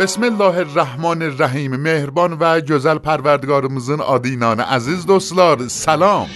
بسم الله الرحمن الرحیم. مهربان و گزل پروردگارımızın adıyla aziz dostlar salam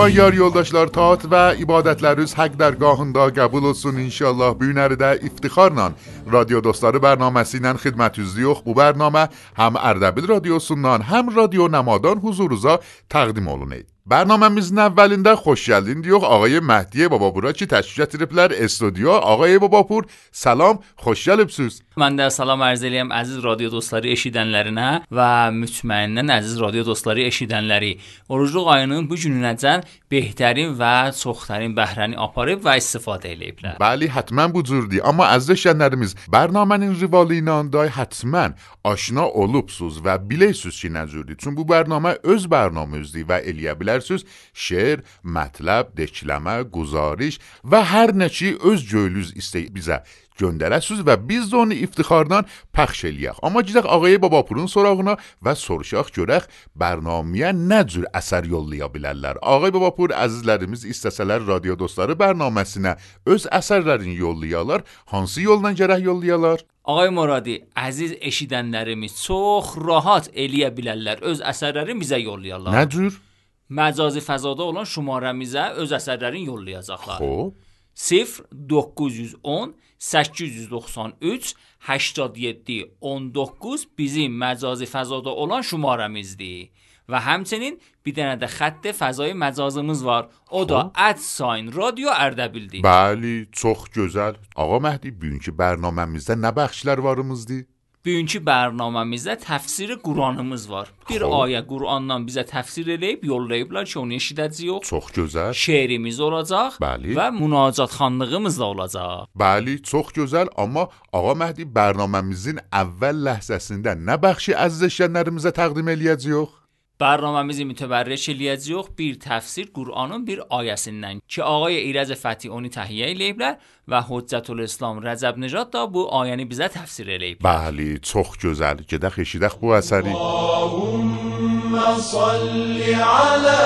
Mehban yar yoldaşlar taat və ibadətləriniz haqq dərgahında qəbul olsun inşallah. Bu günləri də iftixarla radyo dostları bərnaməsi ilə xidmətinizdə Bu bərnamə həm Ərdəbil radiosundan, həm Radio Nəmadan huzurunuza təqdim olunur. برنامه میزن اولین در خوش جلدین دیوخ آقای مهدی باباپور ها چی تشکیه تریپلر استودیو؟ آقای باباپور سلام خوش جلد بسوز من در سلام ارزیلیم عزیز رادیو دوستاری اشیدن لری نه؟ و مطمئنن عزیز رادیو دوستاری اشیدن لری اروجو قاینون بو جنون ازن بهترین و سخترین بهرانی آپاری و استفاده ایلیب لر بله، حتما بود اما از دشنرمیز برنامه این روالی ناندای حتما آشنا اولوب سوز و بیلی سوز چی نزوردی چون بو برنامه از برنامه ازدی و الیا بلا bilərsiniz şeir, mətləb, dekləmə, guzariş və hər nə ki öz göylüz istəyir bizə göndərəsiz və biz də onu iftixardan pəxş eləyək. Amma gedək ağay Babapurun sorağına və soruşaq görək bərnaməyə nə cür əsər yollaya bilərlər. Ağay Babapur əzizlərimiz istəsələr radio dostları bərnaməsinə öz əsərlərini yollayalar. Hansı yolla gərək yollayalar? Ağay Muradi, əziz eşidənlərimiz çox rahat eləyə bilərlər. Öz əsərlərini bizə yollayarlar. Nə cür? Məcazi fəzada olan şumaramizə öz əsərlərini yollayacaqlar. Xoş. 0 910 893 87 19 bizim məcazi fəzada olan şumaramızdır. Və həmçinin bir dənə də xətt fəzai məcazımız var. O da @sign radio Ərdəbildir. Bəli, çox gözəl. Ağa Məhdi, bugünkü bərnaməmizdə nə bəxşlər varımızdır? Bugünkü bərnaməmizdə təfsiri Quranımız var. Bir Xoş. ayə Qurandan bizə təfsir eləyib yollayıblar ki, onu eşidəcəyik. Çox gözəl. Şeirimiz olacaq Bəli. və münacatxanlığımız da olacaq. Bəli, çox gözəl, amma Ağa Məhdi bərnaməmizin əvvəl ləhzəsində nə bəxşi əziz eşidənlərimizə təqdim eləyəcəyik? برنامه میزی متبرش شلیت زیوخ بیر تفسیر قرآن و بیر آیسین که آقای ایرز فتیعونی تحییه لیب لیب و حجت الاسلام رزب نجات دا بو آیانی بیزه تفسیر لیب بحلی چخ جزل جده خشیده خوب اثری. اللهم صلی على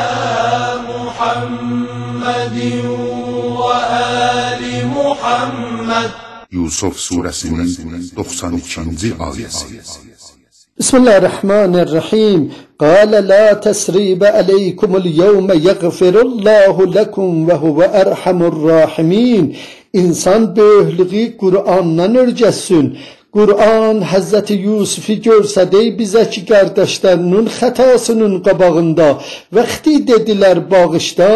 محمد و آل محمد. یوسف سورسین دخسان چنزی آیسی. بسم الله الرحمن الرحيم قال لا تسريب عليكم اليوم يغفر الله لكم وهو أرحم الراحمين İnsan böyüklüğü Kur'an'dan örgəsin. Qur'an Həzrəti Yusufi görsədi bizə ki, qardaşlarının xətasının qabağında vaxtı dedilər bağışda,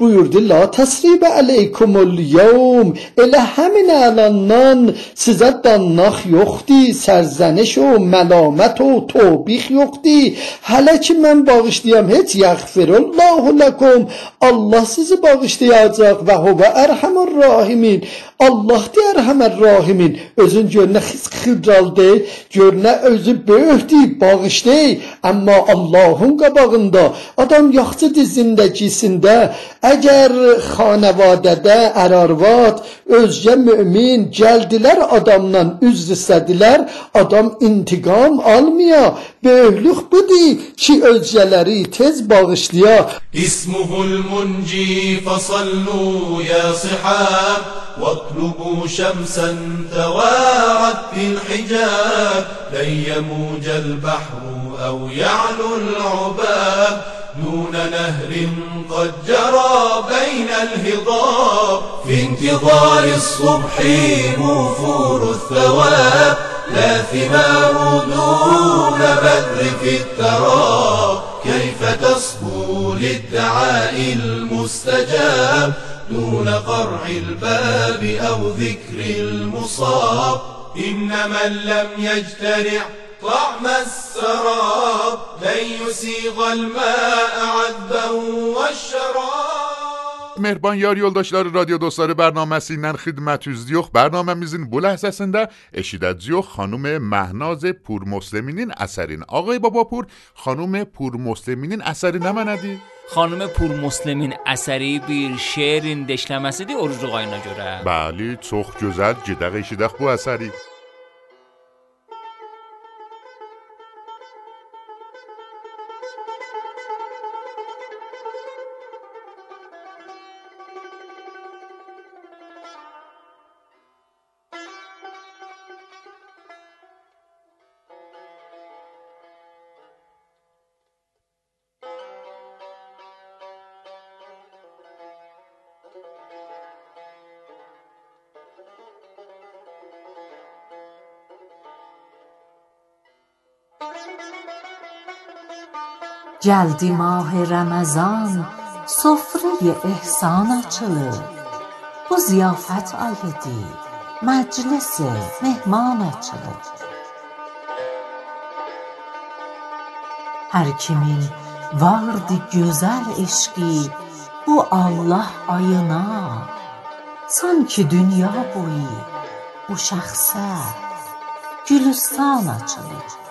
buyurdu la təsribə aleykumul yevm elə həmin əlandan sizə dannaq yoxdur, sərzəniş o, məlamət o, tobix yoxdur. Hələ ki mən bağışlayam, heç yəğfirullahu ləkum. Allah sizi bağışlayacaq və huvə ərhamur rahimin. Allah deyər həmər rahimin, özün görünə xizq xidraldı, görünə özü böyükdür, bağışdı, amma Allahın qabağında adam yaxşıdır zindəgisində, əgər xanavadədə ərarvat, özcə mümin gəldilər adamdan üz istədilər, adam intiqam almaya, böyüklük budur ki, özcələri tez bağışlaya. İsmuhul munci fasallu ya sihab, واطلبوا شمسا توارت في الحجاب لن يموج البحر أو يعلو العباب. دون نهر قد جرى بين الهضاب. في انتظار الصبح نفور الثواب. لا ثمار دون بدر في التراب. كيف تصبو للدعاء المستجاب؟ دون قرع الباب أو ذكر المصاب إن من لم يجترع طعم السراب لن يسيغ الماء عذبا والشراب Mehriban yar yoldaşları radyo dostları برنامesi ilə xidmətinizdəyik. Bərnaməmizin bu ləhzəsində eşidəcəyik xanım Məhnaz Purmusliminin əsərini. Ağay Babapur, xanım Purmusliminin خانم پور مسلمین اثری بیر شعر این دشلم اسیدی اورجو قاینا جوره بله توخ جزد جدق ایشی دخ بو اثری. جلدی ماه رمضان سفره احسان اچلو بو زیافت آیدی مجلس مهمان اچلو هر کمین واردی گزر اشقی بو الله آینا سانکی دنیا بویی بو شخصه گلستان اچلو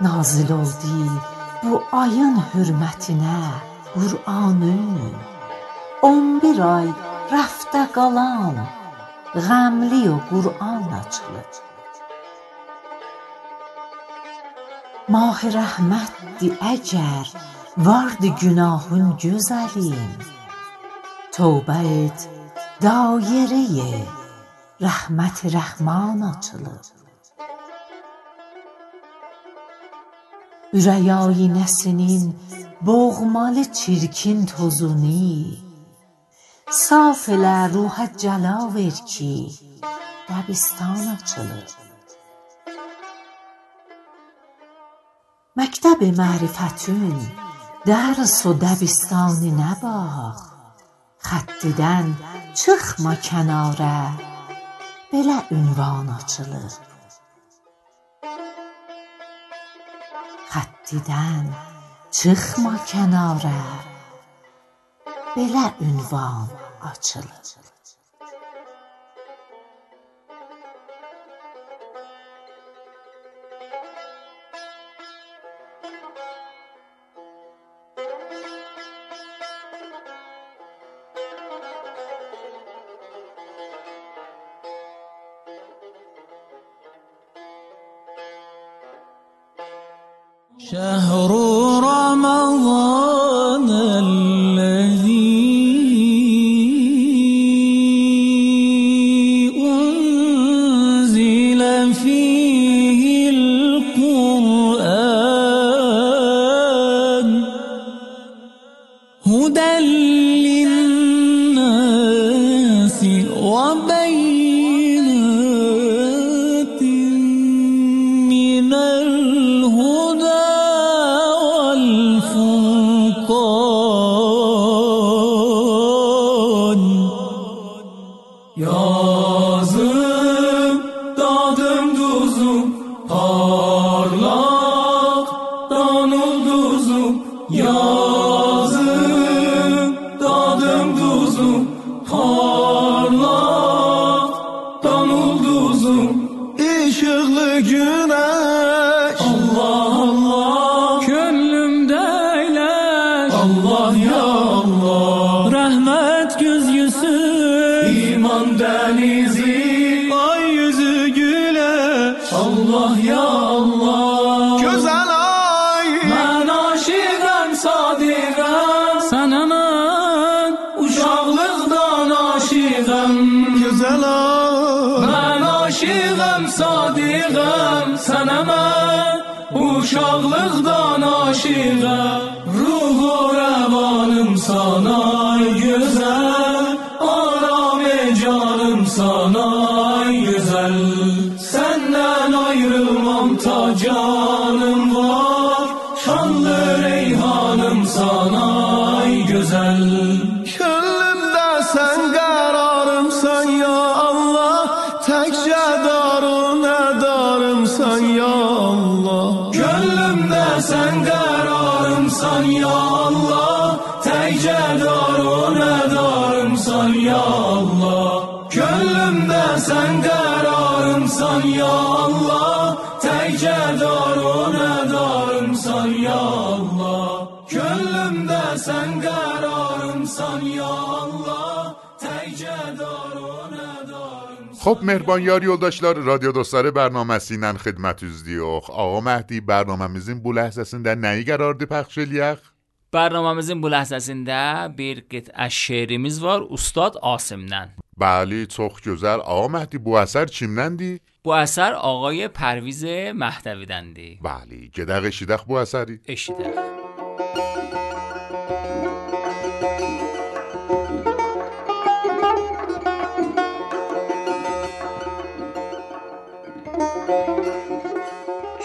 Nazil oldu bu ayın hürmətinə Qur'anı. On bir ay rəfdə qalan Qəmli o Qur'an açılır. Mah-ı rəhmətdir əgər Vardı günahın gözəlim Tövbə et dairəyə Rəhmət rəhman açılır Ürək aynəsinin boğmalı çirkin tozunu Saf elə ruhə cəla ver ki dəbistan açılır Məktəb-i mərifətün dərs o dəbistanı bax Xəttidən çıxma kənara belə ünvan açılır خط دیدن چخ ما کناره. بلا عنوان آچلت 有。güzelim Ben aşığım sadiğim seneme Uşaqlıqdan aşığım Ruhu revanım sana güzel. Ədarımsan ya Allah خب مهربان یاری اولداشلار رادیو دوستار برنامه سینن خدمت از دیوخ آقا مهدی برنامه مزین بو لحظه سینده. نهی گرار دی پخش الیخ؟ برنامه مزین بو لحظه سینده. بیر گت از شعرمیز وار استاد آسمنن بلی چوخ گزر آقا مهدی بو اثر چیم نندی؟ بو اثر آقای پرویز مهدویدندی بلی گده اشیدخ بو اثری؟ اشیدخ.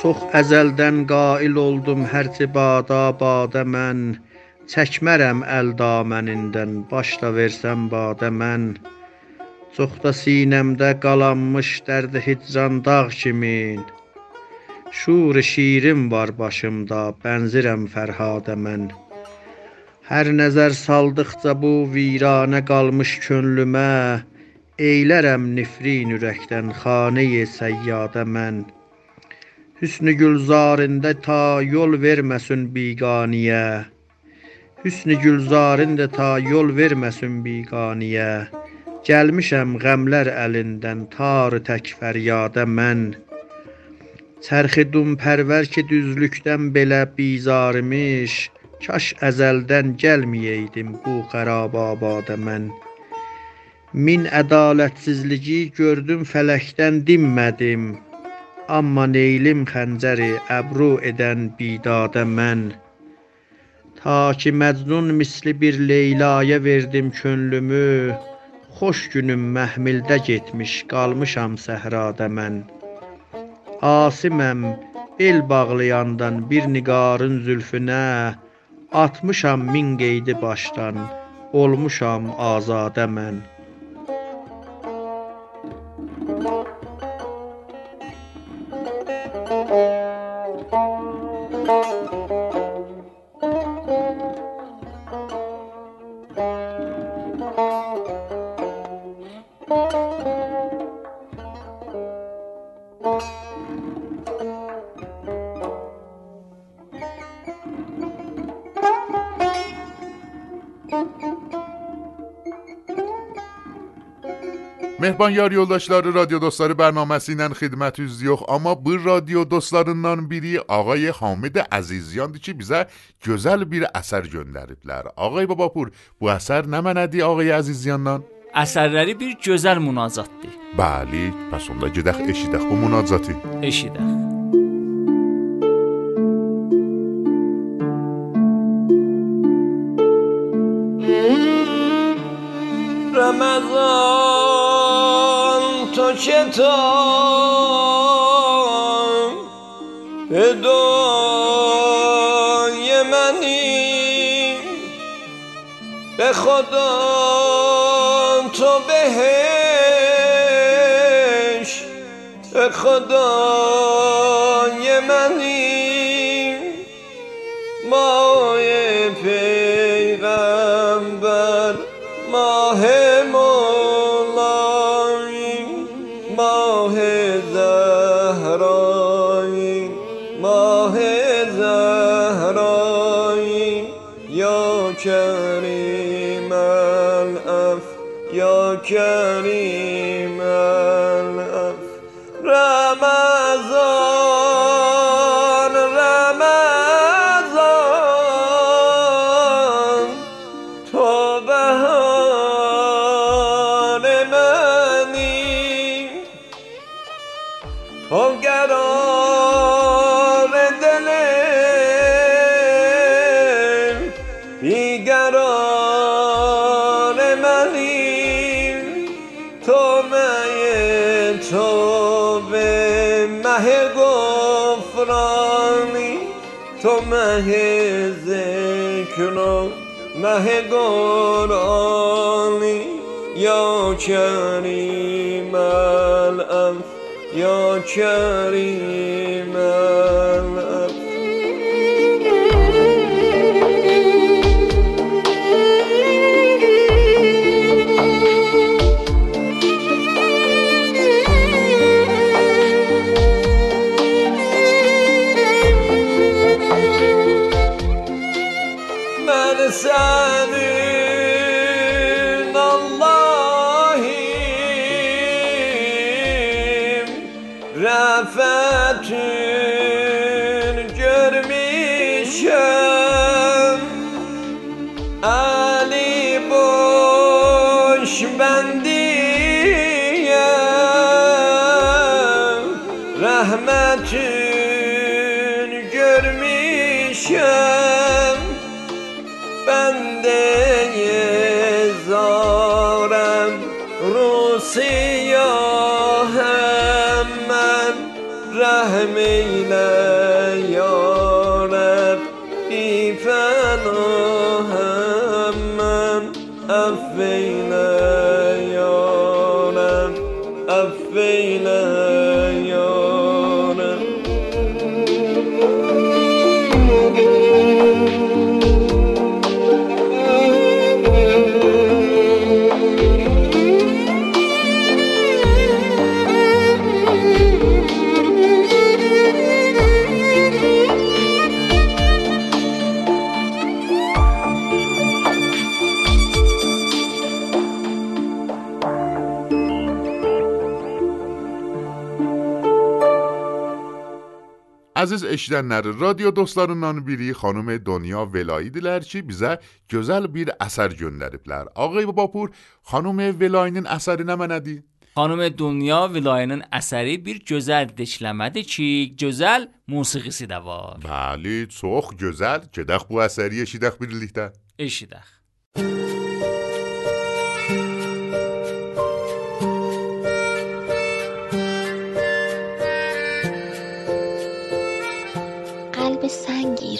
Çox əzəldən qail oldum hər tibada badə mən. Çəkmərəm əl damənindən başla versəm badə mən. Çox da sinəmdə qalanmış dərdi hicran dağ kimin. Şur şirim var başımda bənzirəm Fərhadə mən. Hər nəzər saldıqca bu viranə qalmış könlümə Eylərəm nifrin ürəkdən xanəyi səyyadə mən Hüsnü gülzarində ta yol verməsin biqaniyə Hüsnü gülzarində ta yol verməsin biqaniyə Gəlmişəm qəmlər əlindən tar tək fəryadə mən. Çərxi dum pərvər ki düzlükdən belə bizarmış Kaş əzəldən gəlməyəydim bu xarab abadə mən. Min ədalətsizliyi gördüm fələkdən dinmədim Amma neylim xəncəri əbru edən bidadə mən. Ta ki Məcnun misli bir Leylaya verdim könlümü Xoş günüm məhmildə getmiş qalmışam səhrada mən. Asiməm bel bağlayandan bir nigarın zülfünə Atmışam min qeydi başdan olmuşam azadə mən Mehriban yar yoldaşları radyo dostları bərnaməsi ilə xidmət üzləyək, amma bu radyo dostlarından biri ağay Hamid Əzizyandır ki, bizə gözəl bir əsər göndəriblər. Ağay Babapur, bu əsər nə mənədir ağay Əzizyandan? Əsərləri bir gözəl münacatdır. Bəli, pəs onda gedək eşidək bu münacatı. Eşidək. کتاب به دعای منی به خدا تو بهش به خدای منی تو قرار دل بیقرار منی. تو مه تو به مه گفرانی. تو مه ذکر و مه قرآنی یا کریم الأف یا کریم. ben diye Rahmetin görmüşüm. Əziz eşidənlər, radio dostlarından biri xanım Donya Velayidilər ki, bizə gözəl bir əsər göndəriblər. Ağay Babapur, xanım Velayinin əsəri nə mənədir? Xanım Dünya Vilayının əsəri bir gözəl dişləmədir ki, gözəl musiqisi də var. Bəli, çox gözəl. Gedək bu əsəri eşidək birlikdə. Eşidək.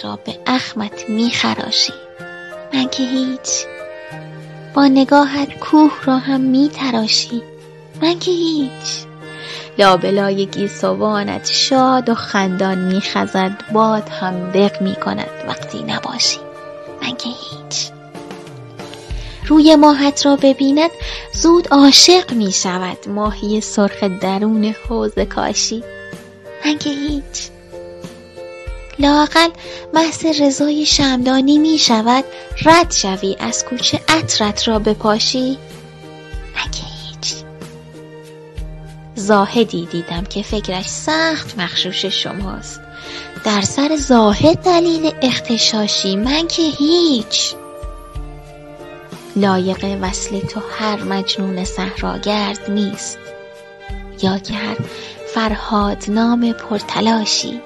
را به اخمت می خراشی. من که هیچ؟ با نگاهت کوه را هم می تراشی. من که هیچ؟ لابلای گیسوانت شاد و خندان می خزد باد هم دق می کند وقتی نباشی. من که هیچ؟ روی ماهت را ببیند زود عاشق می شود ماهی سرخ درون حوز کاشی. من که هیچ؟ لاقل محض رضای شمدانی می شود. رد شوی. از کوچه عطرت را بپاشی. مگه هیچ؟ زاهدی دیدم که فکرش سخت مخشوش شماست. در سر زاهد دلیل اختشاشی. من که هیچ. لایق وصل تو هر مجنون صحراگرد نیست. یا که هر فرهاد نام پرتلاشی.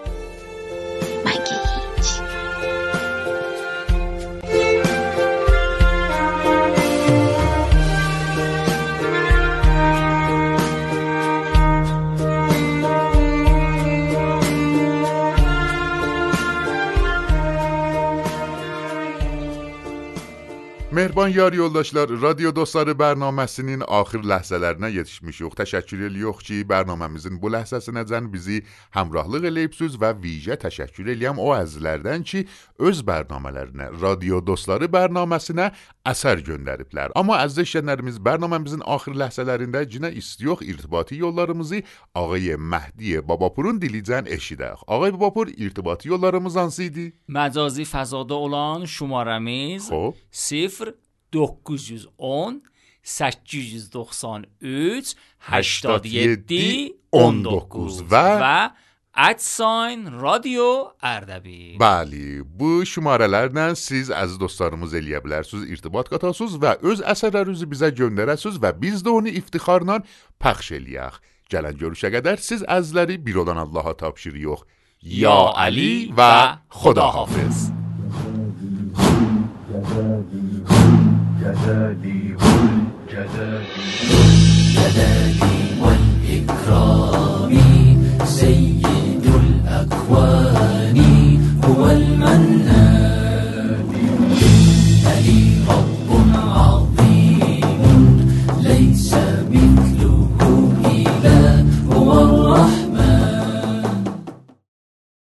Mehriban yar yoldaşlar, Radio Dostları bərnaməsinin axır ləhzələrinə yetişmişik. Təşəkkür edirik ki, bərnaməmizin bu ləhzəsinəcən bizi həmrahlıq eləyibsiniz və vicə təşəkkür eləyəm o əzizlərdən ki, öz bərnamələrinə, Radio Dostları bərnaməsinə əsər göndəriblər. Amma əziz eşidənlərimiz, bərnaməmizin axır ləhzələrində cinə istiyox irtibati yollarımızı Ağay Məhdi Babapurun dilicən eşidək. Ağay Babapur irtibati yollarımız hansı idi? مجازی فضاده olan şumaramız خب 0 910 893 87 19 و- و ادساین رادیو اردبیل Bəli, bu şumarələrlə siz əziz dostlarımız eləyə irtibat qatasınız və öz əsərlərinizi bizə göndərəsiniz və biz də onu iftixarla pəxş eləyək. Gələn görüşə qədər siz əzizləri bir olan Allaha tapşırıyıq. Ya Ali və والجلال والجلال والجلال والإكرام سيد الأكوان هو المنادي المنان